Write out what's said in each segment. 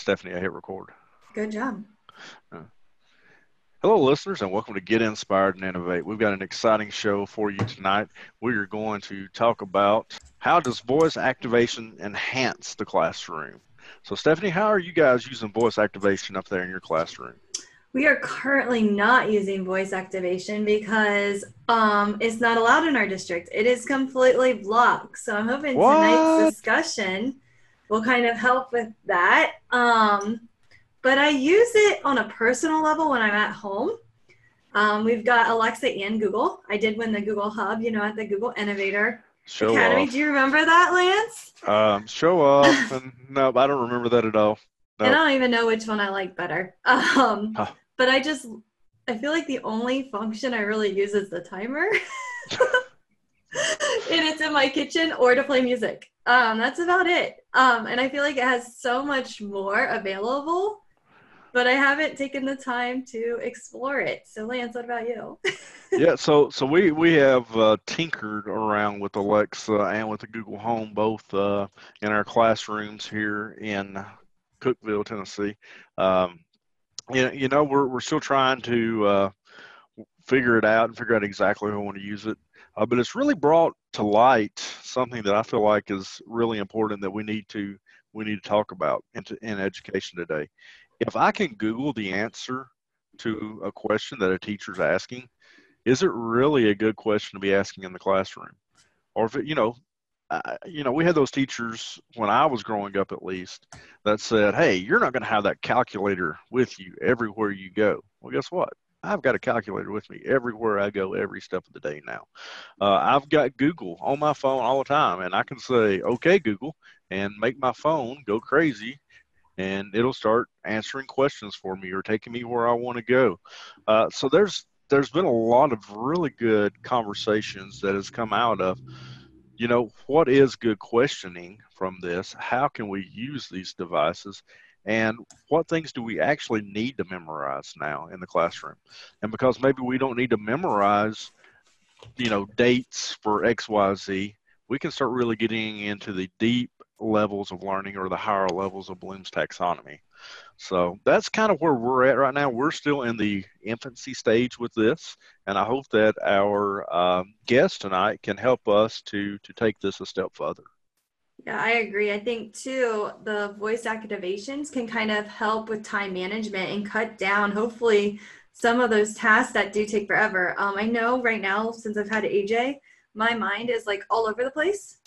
Stephanie, I hit record. Good job. Hello, listeners, and welcome to Get Inspired and Innovate. We've got an exciting show for you tonight. We are going to talk about how does voice activation enhance the classroom. So, Stephanie, how are you guys using voice activation up there in your classroom? We are currently not using voice activation because um, it's not allowed in our district. It is completely blocked. So I'm hoping What? tonight's discussion will kind of help with that. Um, but I use it on a personal level when I'm at home. Um, we've got Alexa and Google. I did win the Google Hub, you know, at the Google Innovator Show Academy. off. Do you remember that, Lance? Um, show off. and no, I don't remember that at all. No. And I don't even know which one I like better. Um, Huh. But I just, I feel like the only function I really use is the timer. and it's in my kitchen or to play music. Um, that's about it. Um, and I feel like it has so much more available, but I haven't taken the time to explore it. So, Lance, what about you? yeah, so so we we have uh, tinkered around with Alexa and with the Google Home both uh, in our classrooms here in Cookeville, Tennessee. Um, you, you know, we're we're still trying to uh, figure it out and figure out exactly how we want to use it. Uh, but it's really brought to light something that I feel like is really important that we need to we need to talk about in, in education today. If I can Google the answer to a question that a teacher's asking, is it really a good question to be asking in the classroom? Or if it, you know, you know, we had those teachers when I was growing up, at least, that said, "Hey, you're not going to have that calculator with you everywhere you go." Well, guess what? I've got a calculator with me everywhere I go, every step of the day now. Uh, I've got Google on my phone all the time, and I can say, "Okay, Google," and make my phone go crazy, and it'll start answering questions for me or taking me where I want to go. Uh, so there's there's been a lot of really good conversations that has come out of you know what is good questioning from this how can we use these devices and what things do we actually need to memorize now in the classroom and because maybe we don't need to memorize you know dates for xyz we can start really getting into the deep levels of learning or the higher levels of bloom's taxonomy so that's kind of where we're at right now. We're still in the infancy stage with this, and I hope that our um, guest tonight can help us to to take this a step further. Yeah, I agree. I think too, the voice activations can kind of help with time management and cut down, hopefully, some of those tasks that do take forever. Um, I know right now, since I've had AJ, my mind is like all over the place.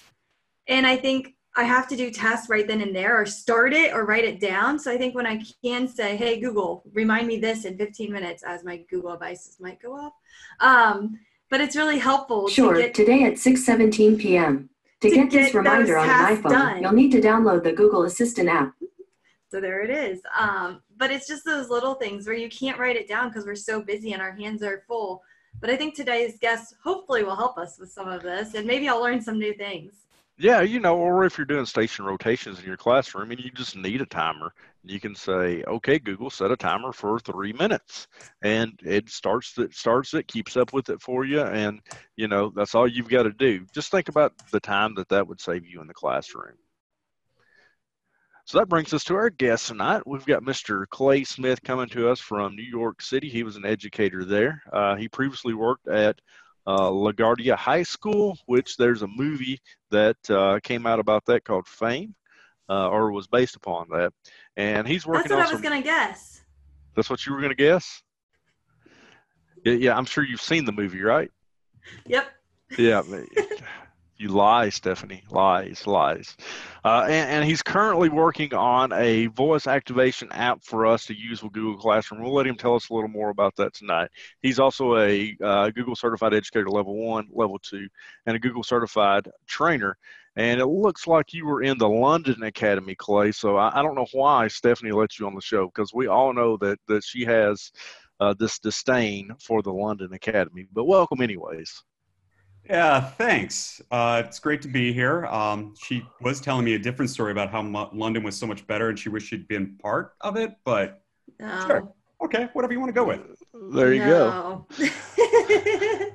And I think I have to do tasks right then and there, or start it or write it down. So I think when I can say, hey, Google, remind me this in 15 minutes, as my Google devices might go off. Um, but it's really helpful Sure, to get today at 6:17 p.m. To, To get, get this reminder on an iPhone, done. you'll need to download the Google Assistant app. So there it is. Um, but it's just those little things where you can't write it down because we're so busy and our hands are full. But I think today's guest hopefully will help us with some of this and maybe I'll learn some new things. Yeah, you know, or if you're doing station rotations in your classroom and you just need a timer, you can say, "Okay, Google, set a timer for three minutes," and it starts it starts it, keeps up with it for you, and you know that's all you've got to do. Just think about the time that that would save you in the classroom. So that brings us to our guest tonight. We've got Mr. Clay Smith coming to us from New York City. He was an educator there. Uh, he previously worked at uh, LaGuardia High School, which there's a movie that uh, came out about that called Fame, uh, or was based upon that. And he's working That's what on I was some. going to guess. That's what you were going to guess. Yeah, yeah, I'm sure you've seen the movie, right? Yep. Yeah, you lie, Stephanie. Lies, lies. Uh, and, and he's currently working on a voice activation app for us to use with Google Classroom. We'll let him tell us a little more about that tonight. He's also a uh, Google Certified Educator Level 1, Level 2, and a Google Certified Trainer. And it looks like you were in the London Academy, Clay. So I, I don't know why Stephanie let you on the show because we all know that, that she has uh, this disdain for the London Academy. But welcome, anyways. Yeah, thanks. Uh, it's great to be here. Um, she was telling me a different story about how mu- London was so much better and she wished she'd been part of it, but No. Sure. okay, whatever you want to go with. There you go. go.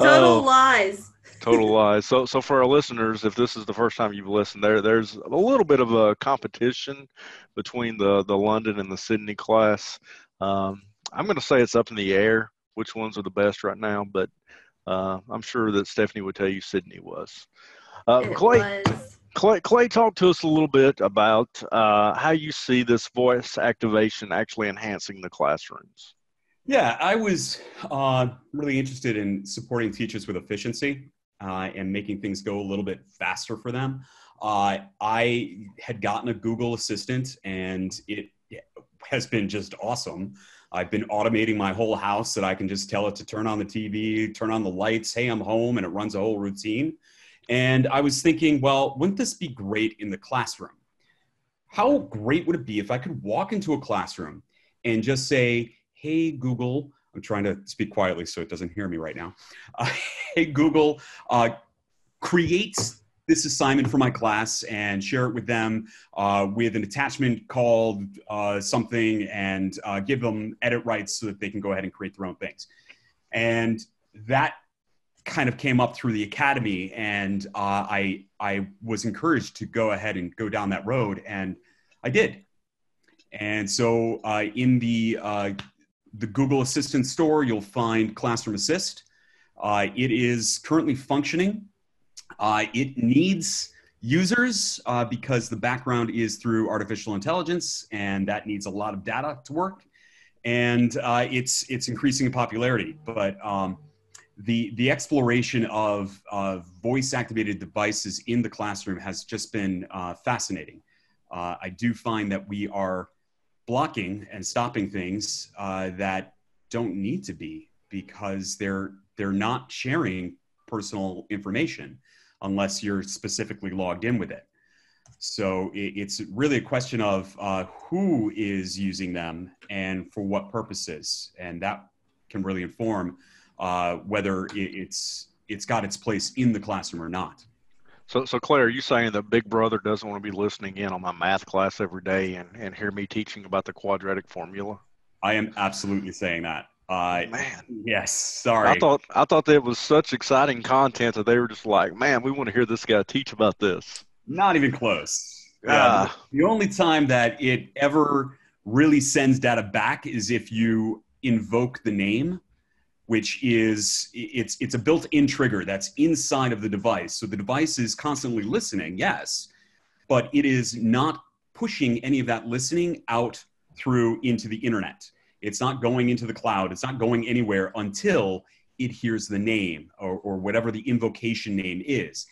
Total Oh. lies. total lies. So, so for our listeners, if this is the first time you've listened, there, there's a little bit of a competition between the the London and the Sydney class. Um, I'm going to say it's up in the air which ones are the best right now, but uh, I'm sure that Stephanie would tell you Sydney was. Uh, It Clay, was. Clay, Clay, talk to us a little bit about uh, how you see this voice activation actually enhancing the classrooms. Yeah, I was uh, really interested in supporting teachers with efficiency uh, and making things go a little bit faster for them. Uh, I had gotten a Google Assistant and it has been just awesome. I've been automating my whole house that I can just tell it to turn on the TV, turn on the lights, hey, I'm home, and it runs a whole routine. And I was thinking, well, wouldn't this be great in the classroom? How great would it be if I could walk into a classroom and just say, hey, Google, I'm trying to speak quietly so it doesn't hear me right now. Uh, hey, Google, uh, create this assignment for my class and share it with them uh, with an attachment called uh, something and uh, give them edit rights so that they can go ahead and create their own things. And that kind of came up through the academy, and uh, I I was encouraged to go ahead and go down that road, and I did. And so uh, in the uh, the Google Assistant store, you'll find Classroom Assist. it is currently functioning uh, it needs users uh, because the background is through artificial intelligence, and that needs a lot of data to work. And uh, it's it's increasing in popularity, but um, the the exploration of, voice activated devices in the classroom has just been uh, fascinating. Uh, I do find that we are blocking and stopping things uh, that don't need to be because they're they're not sharing personal information unless you're specifically logged in with it. So it, it's really a question of uh, who is using them and for what purposes, and that can really inform uh, whether it, it's it's got its place in the classroom or not. So, so Clay, are you saying that Big Brother doesn't want to be listening in on my math class every day and, and hear me teaching about the quadratic formula? I am absolutely saying that. Uh, Man, yes, sorry. I thought I thought that was such exciting content that they were just like, man, we want to hear this guy teach about this. Not even close. Uh, the only time that it ever really sends data back is if you invoke the name, which is it's it's a built-in trigger that's inside of the device. So the device is constantly listening, yes, but it is not pushing any of that listening out through into the internet. It's not going into the cloud. It's not going anywhere until it hears the name or, or whatever the invocation name is.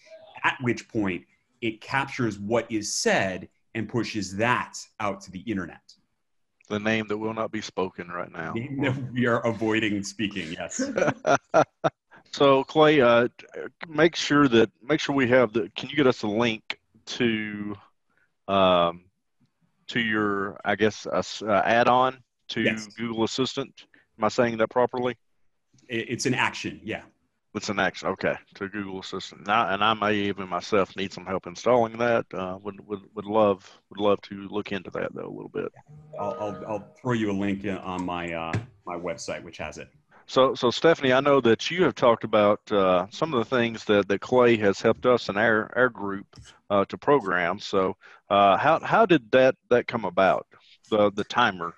At which point it captures what is said and pushes that out to the internet. The name that will not be spoken right now. we are avoiding speaking, yes. so Clay, uh, make sure that make sure we have the. Can you get us a link to, um, to your I guess uh, add-on to Yes. Google Assistant? Am I saying that properly? It's an action, yeah. It's an action. Okay, to Google Assistant. Now, and I may even myself need some help installing that. Uh, would would would love would love to look into that though a little bit. I'll, I'll, I'll throw you a link on my, uh, my website, which has it. So, so Stephanie, I know that you have talked about uh, some of the things that, that Clay has helped us in our, our group uh, to program. So, uh, how how did that that come about? The the timer.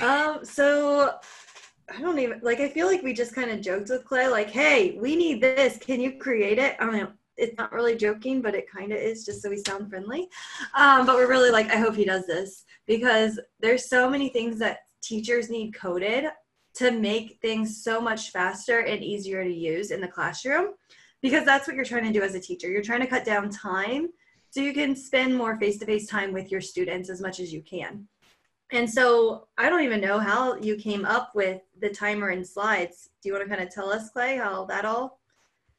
Um, so I don't even like. I feel like we just kind of joked with Clay, like, "Hey, we need this. Can you create it?" I mean, it's not really joking, but it kind of is, just so we sound friendly. Um, but we're really like, I hope he does this because there's so many things that teachers need coded to make things so much faster and easier to use in the classroom because that's what you're trying to do as a teacher. You're trying to cut down time so you can spend more face-to-face time with your students as much as you can. And so I don't even know how you came up with the timer and slides. Do you want to kind of tell us, Clay, how that all?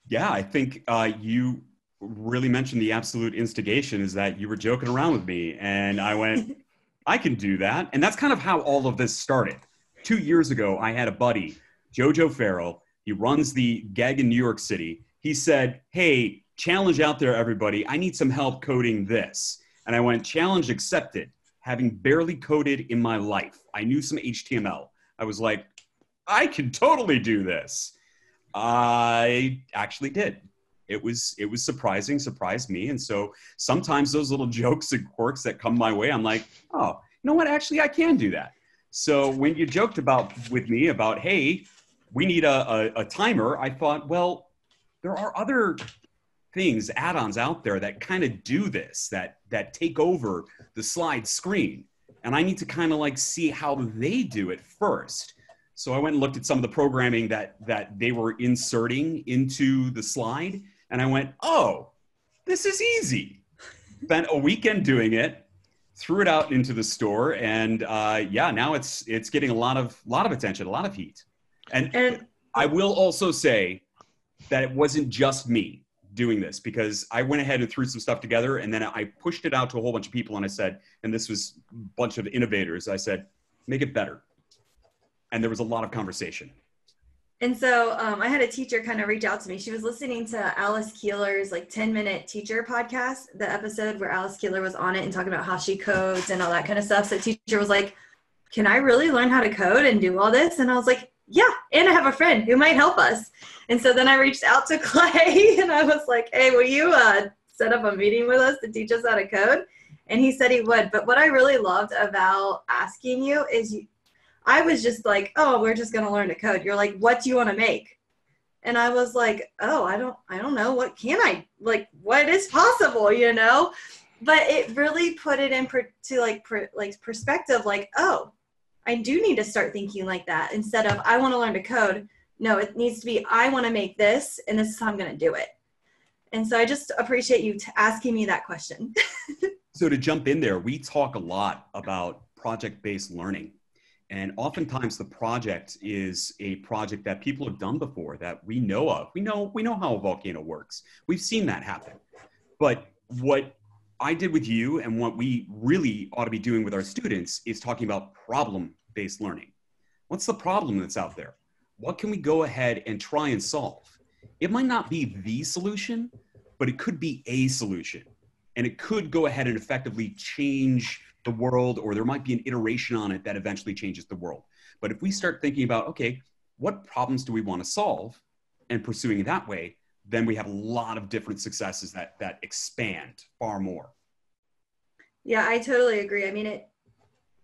Yeah, I think uh, you really mentioned the absolute instigation is that you were joking around with me, and I went, I can do that. And that's kind of how all of this started. Two years ago, I had a buddy, Jojo Farrell. He runs the GEG in New York City. He said, Hey, challenge out there, everybody. I need some help coding this. And I went, Challenge accepted. Having barely coded in my life, I knew some HTML. I was like, I can totally do this. I actually did. It was it was surprising, surprised me, and so sometimes those little jokes and quirks that come my way, I'm like, oh, you know what? Actually, I can do that. So when you joked about with me about, hey, we need a, a, a timer, I thought, well, there are other things, add-ons out there that kind of do this, that that take over the slide screen, and I need to kind of like see how they do it first. So I went and looked at some of the programming that that they were inserting into the slide, and I went, "Oh, this is easy." Spent a weekend doing it, threw it out into the store, and uh, yeah, now it's it's getting a lot of lot of attention, a lot of heat. And, And I will also say that it wasn't just me doing this because I went ahead and threw some stuff together, and then I pushed it out to a whole bunch of people, and I said, and this was a bunch of innovators. I said, make it better and there was a lot of conversation. And so um, I had a teacher kind of reach out to me. She was listening to Alice Keeler's like 10 minute teacher podcast, the episode where Alice Keeler was on it and talking about how she codes and all that kind of stuff. So teacher was like, Can I really learn how to code and do all this? And I was like, Yeah. And I have a friend who might help us. And so then I reached out to Clay and I was like, Hey, will you uh, set up a meeting with us to teach us how to code? And he said he would. But what I really loved about asking you is you, I was just like, oh, we're just gonna learn to code. You're like, what do you want to make? And I was like, oh, I don't, I don't know. What can I like? What is possible? You know? But it really put it in per, to like per, like perspective. Like, oh, I do need to start thinking like that instead of I want to learn to code. No, it needs to be I want to make this, and this is how I'm gonna do it. And so I just appreciate you t- asking me that question. so to jump in there, we talk a lot about project-based learning and oftentimes the project is a project that people have done before that we know of. We know we know how a volcano works. We've seen that happen. But what I did with you and what we really ought to be doing with our students is talking about problem-based learning. What's the problem that's out there? What can we go ahead and try and solve? It might not be the solution, but it could be a solution. And it could go ahead and effectively change the world, or there might be an iteration on it that eventually changes the world. But if we start thinking about, okay, what problems do we want to solve and pursuing it that way, then we have a lot of different successes that that expand far more. Yeah, I totally agree. I mean, it.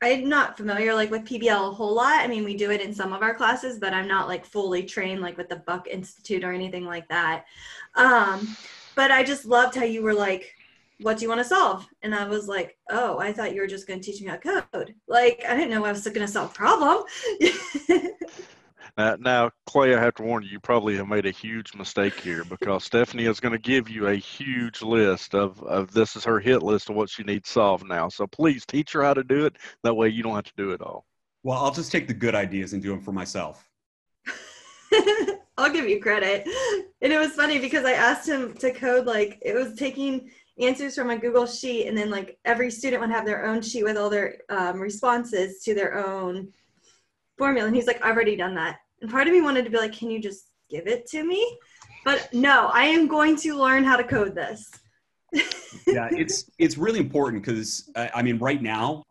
I'm not familiar like with PBL a whole lot. I mean, we do it in some of our classes, but I'm not like fully trained like with the Buck Institute or anything like that. Um, but I just loved how you were like, what do you want to solve? And I was like, oh, I thought you were just going to teach me how to code. Like, I didn't know I was going to solve a problem. now, now, Clay, I have to warn you, you probably have made a huge mistake here because Stephanie is going to give you a huge list of, of this is her hit list of what she needs solved now. So please teach her how to do it. That way you don't have to do it all. Well, I'll just take the good ideas and do them for myself. I'll give you credit. And it was funny because I asked him to code like it was taking answers from a Google sheet, and then like every student would have their own sheet with all their um, responses to their own formula. And he's like, I've already done that. And part of me wanted to be like, can you just give it to me? But no, I am going to learn how to code this. yeah, it's it's really important because I mean, right now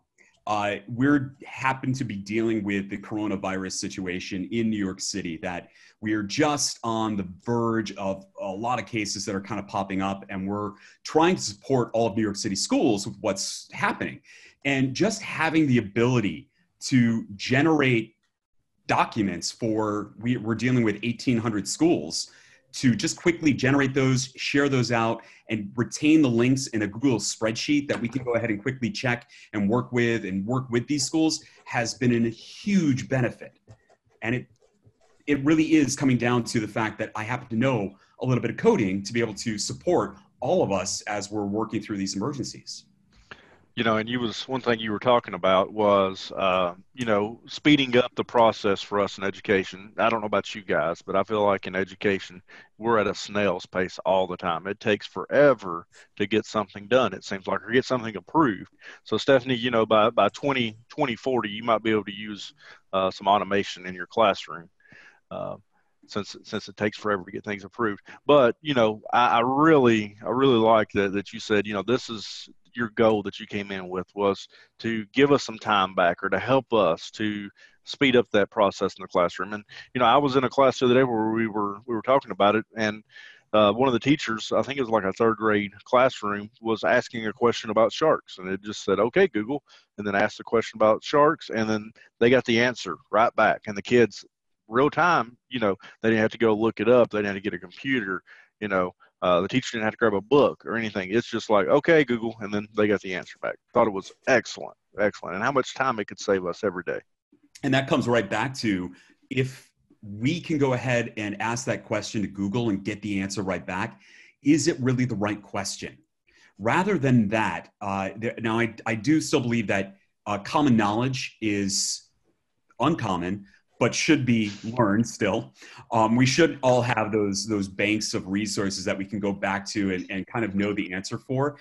uh, we're happen to be dealing with the coronavirus situation in New York City that we are just on the verge of a lot of cases that are kind of popping up and we're trying to support all of New York City schools with what's happening and just having the ability to generate documents for we, we're dealing with 1800 schools to just quickly generate those, share those out, and retain the links in a Google spreadsheet that we can go ahead and quickly check and work with and work with these schools has been a huge benefit. And it it really is coming down to the fact that I happen to know a little bit of coding to be able to support all of us as we're working through these emergencies you know and you was one thing you were talking about was uh, you know speeding up the process for us in education. I don't know about you guys but i feel like in education we're at a snail's pace all the time. It takes forever to get something done it seems like or get something approved. So stephanie you know by by 20 2040 you might be able to use uh, some automation in your classroom uh, since since it takes forever to get things approved. But you know, I, I, really I really like that that you said you know this is your goal that you came in with was to give us some time back or to help us to speed up that process in the classroom. And you know, I was in a class the other day where we were we were talking about it, and uh, one of the teachers, I think it was like a third grade classroom, was asking a question about sharks, and it just said, "Okay, Google," and then asked a question about sharks, and then they got the answer right back, and the kids, real time, you know, they didn't have to go look it up, they didn't have to get a computer, you know, uh, the teacher didn't have to grab a book or anything. It's just like, "Okay, Google," and then they got the answer back. Thought it was excellent, excellent, and how much time it could save us every day. And that comes right back to if we can go ahead and ask that question to Google and get the answer right back. Is it really the right question? Rather than that, uh, there, now I, I do still believe that uh, common knowledge is uncommon, but should be learned still. Um, we should all have those those banks of resources that we can go back to and, and kind of know the answer for,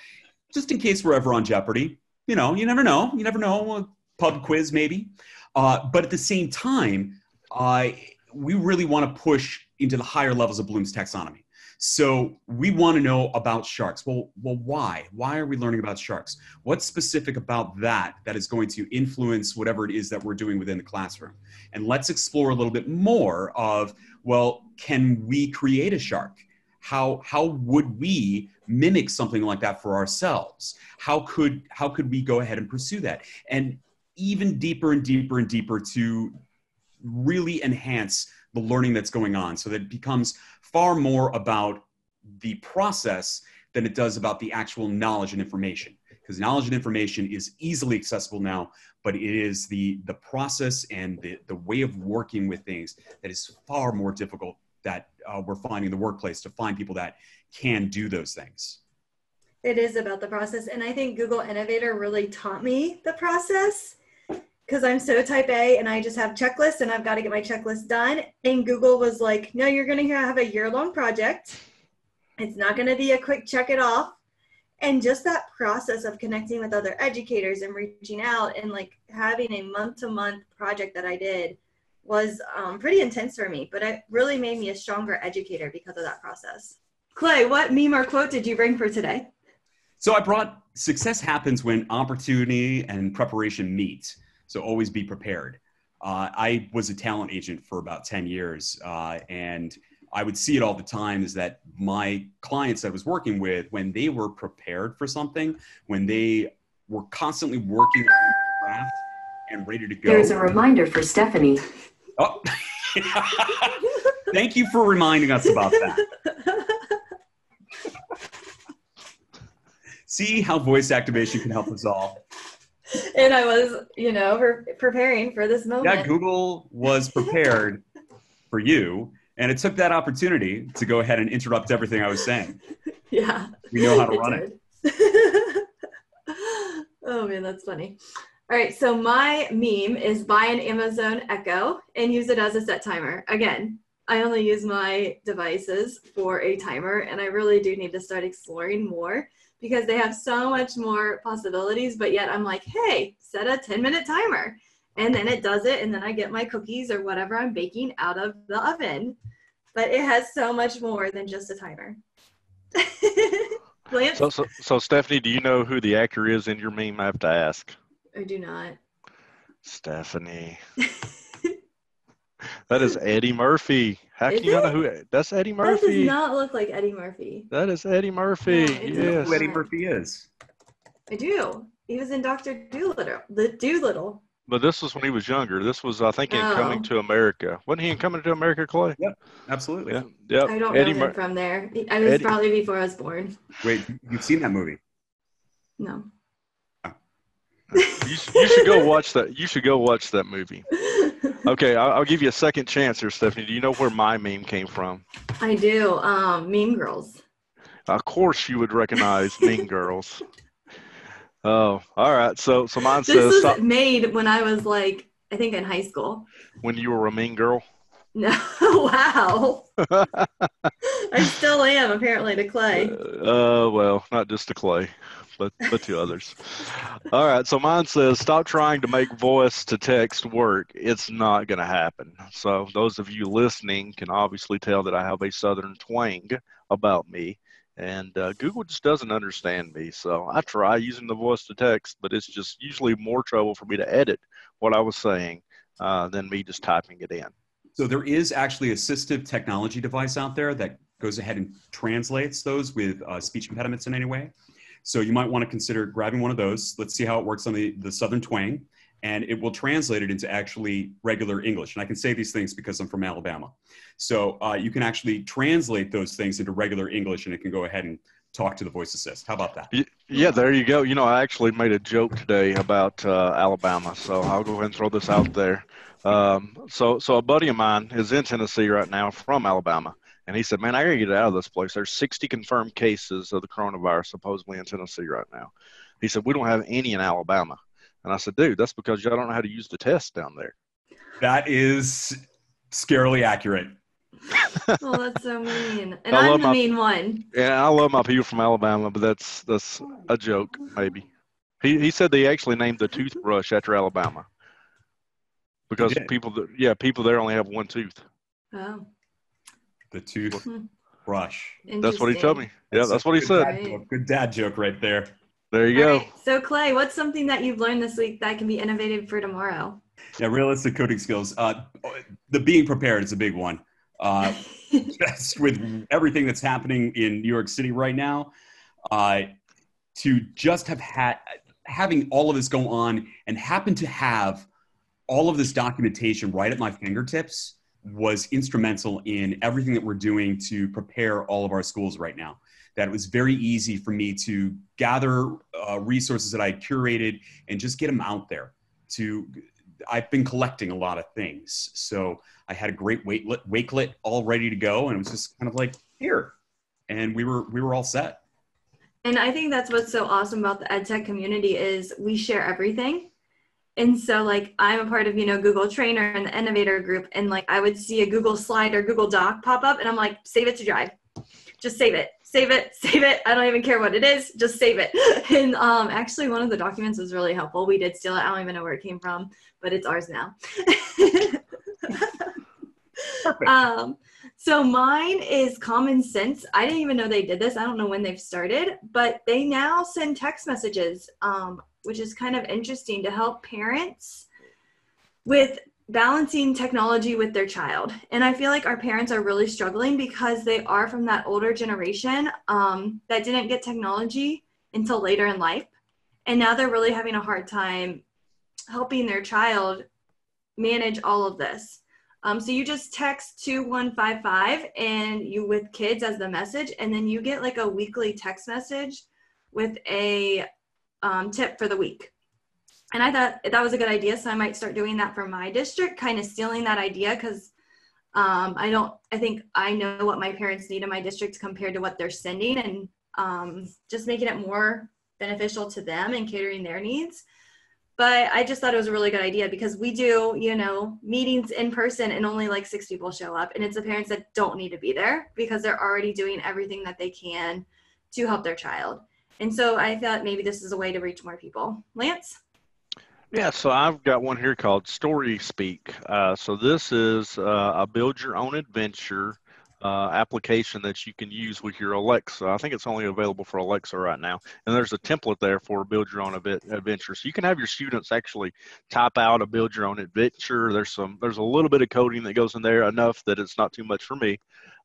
just in case we're ever on Jeopardy. You know, you never know. You never know. Pub quiz maybe, uh, but at the same time, I we really want to push into the higher levels of Bloom's taxonomy. So we want to know about sharks. Well, well, why? Why are we learning about sharks? What's specific about that that is going to influence whatever it is that we're doing within the classroom? And let's explore a little bit more of, well, can we create a shark? How how would we mimic something like that for ourselves? How could how could we go ahead and pursue that? And even deeper and deeper and deeper to really enhance the learning that's going on. So that it becomes far more about the process than it does about the actual knowledge and information. Because knowledge and information is easily accessible now but it is the the process and the, the way of working with things that is far more difficult that uh, we're finding in the workplace to find people that can do those things. It is about the process. And i think google innovator really taught me the process because I'm so type A and I just have checklists and I've got to get my checklist done. And Google was like, no, you're going to have a year long project. It's not going to be a quick check it off. And just that process of connecting with other educators and reaching out and like having a month to month project that I did was um, pretty intense for me, but it really made me a stronger educator because of that process. Clay, what meme or quote did you bring for today? So I brought success happens when opportunity and preparation meet. So always be prepared. Uh, I was a talent agent for about 10 years, uh, and I would see it all the time is that my clients I was working with, when they were prepared for something, when they were constantly working on the craft and ready to go. There's a reminder for Stephanie. Oh. Thank you for reminding us about that. See how voice activation can help us all. and I was, you know, pre- preparing for this moment. Yeah, Google was prepared for you, and it took that opportunity to go ahead and interrupt everything I was saying. Yeah, we know how to run it. it. oh man, that's funny. All right, so my meme is buy an Amazon Echo and use it as a set timer. Again, I only use my devices for a timer, and I really do need to start exploring more because they have so much more possibilities. But yet I'm like, hey, set a 10 minute timer. And then it does it. And then I get my cookies or whatever I'm baking out of the oven. But it has so much more than just a timer. So, so, so, Stephanie, do you know who the actor is in your meme? I have to ask. I do not. Stephanie. that is Eddie Murphy. How can you not know who? That's Eddie Murphy. That does not look like Eddie Murphy. That is Eddie Murphy. No, yes. Who Eddie Murphy is? I do. He was in Doctor Dolittle. The Dolittle. But this was when he was younger. This was, I think, in oh. Coming to America. Wasn't he in Coming to America, Clay? Yep, absolutely. Yeah, yep. I don't Eddie know him Mur- from there. I was Eddie. probably before I was born. Wait, you've seen that movie? No. Oh. You, you should go watch that. You should go watch that movie. okay, I'll, I'll, give you a second chance here, Stephanie. Do you know where my meme came from? I do. Um, Mean Girls. Of course, you would recognize Mean Girls. Oh, all right. So, so mine this says. This was made when I was like, I think in high school. When you were a mean girl. No, wow. I still am apparently to Clay. Uh, uh, well, not just to Clay but but to others. All right, so mine says stop trying to make voice to text work. It's not going to happen. So those of you listening can obviously tell that I have a southern twang about me, and uh, Google just doesn't understand me. So I try using the voice to text, but it's just usually more trouble for me to edit what I was saying uh, than me just typing it in. So there is actually assistive technology device out there that goes ahead and translates those with uh, speech impediments in any way. So you might want to consider grabbing one of those. Let's see how it works on the, the Southern twang. And it will translate it into actually regular English. And I can say these things because I'm from Alabama. So uh, you can actually translate those things into regular English and it can go ahead and talk to the voice assist. How about that? Yeah, there you go. You know, I actually made a joke today about uh, Alabama, so I'll go ahead and throw this out there. Um, so, so a buddy of mine is in Tennessee right now from Alabama, and he said, "Man, I gotta get out of this place. There's 60 confirmed cases of the coronavirus supposedly in Tennessee right now." He said, "We don't have any in Alabama," and I said, "Dude, that's because y'all don't know how to use the test down there." That is scarily accurate. oh, that's so mean. And I'm the my, mean one. Yeah, I love my people from Alabama, but that's that's a joke, maybe. He he said they actually named the toothbrush after Alabama because people that yeah people there only have one tooth. Oh. The tooth hmm. brush. That's what he told me. Yeah, that's, that's what he said. Dad good dad joke right there. There you All go. Right. So Clay, what's something that you've learned this week that can be innovative for tomorrow? Yeah, realistic coding skills. Uh, the being prepared is a big one. Uh, just with everything that's happening in New York City right now, uh, to just have had having all of this go on and happen to have all of this documentation right at my fingertips was instrumental in everything that we're doing to prepare all of our schools right now. That it was very easy for me to gather uh, resources that I curated and just get them out there. To I've been collecting a lot of things, so I had a great wakelet, wakelet all ready to go, and it was just kind of like here, and we were we were all set. And I think that's what's so awesome about the EdTech community is we share everything and so like i'm a part of you know google trainer and the innovator group and like i would see a google slide or google doc pop up and i'm like save it to drive. Just save it. Save it. Save it. I don't even care what it is. Just save it. And um actually one of the documents was really helpful. We did steal it. I don't even know where it came from but it's ours now. Um so mine is common sense. I didn't even know they did this. I don't know when they've started, but they now send text messages um, which is kind of interesting to help parents with balancing technology with their child. And I feel like our parents are really struggling because they are from that older generation um, that didn't get technology until later in life. And now they're really having a hard time helping their child manage all of this. Um, so you just text 2155 and you with kids as the message, and then you get like a weekly text message with a um, tip for the week. And I thought that was a good idea. So I might start doing that for my district, kind of stealing that idea because um, I don't, I think I know what my parents need in my district compared to what they're sending and um, just making it more beneficial to them and catering their needs. But I just thought it was a really good idea because we do, you know, meetings in person and only like six people show up. And it's the parents that don't need to be there because they're already doing everything that they can to help their child. And so I thought maybe this is a way to reach more people. Lance? Yeah, so I've got one here called Story Speak. Uh, so this is uh, a build your own adventure uh, application that you can use with your Alexa. I think it's only available for Alexa right now. And there's a template there for build your own adventure. So you can have your students actually type out a build your own adventure. There's some, there's a little bit of coding that goes in there enough that it's not too much for me.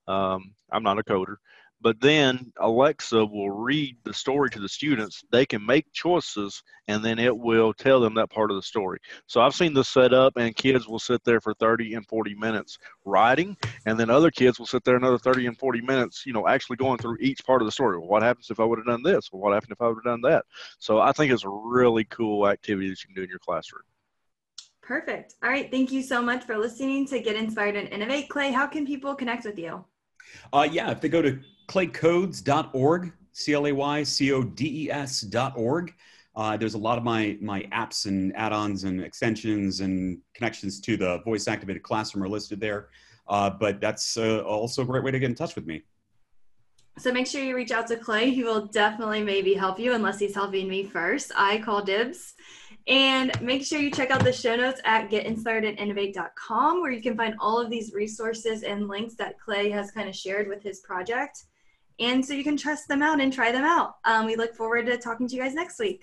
Um, I'm not a coder but then Alexa will read the story to the students. They can make choices, and then it will tell them that part of the story. So I've seen this set up, and kids will sit there for 30 and 40 minutes writing, and then other kids will sit there another 30 and 40 minutes, you know, actually going through each part of the story. What happens if I would have done this? What happened if I would have done that? So I think it's a really cool activity that you can do in your classroom. Perfect. All right. Thank you so much for listening to Get Inspired and Innovate. Clay, how can people connect with you? Uh, yeah, if they go to claycodes.org, C L A Y C O D E S.org. Uh, there's a lot of my, my apps and add ons and extensions and connections to the voice activated classroom are listed there. Uh, but that's uh, also a great way to get in touch with me. So make sure you reach out to Clay. He will definitely maybe help you unless he's helping me first. I call dibs. And make sure you check out the show notes at getinspiredandinnovate.com where you can find all of these resources and links that Clay has kind of shared with his project. And so you can trust them out and try them out. Um, we look forward to talking to you guys next week.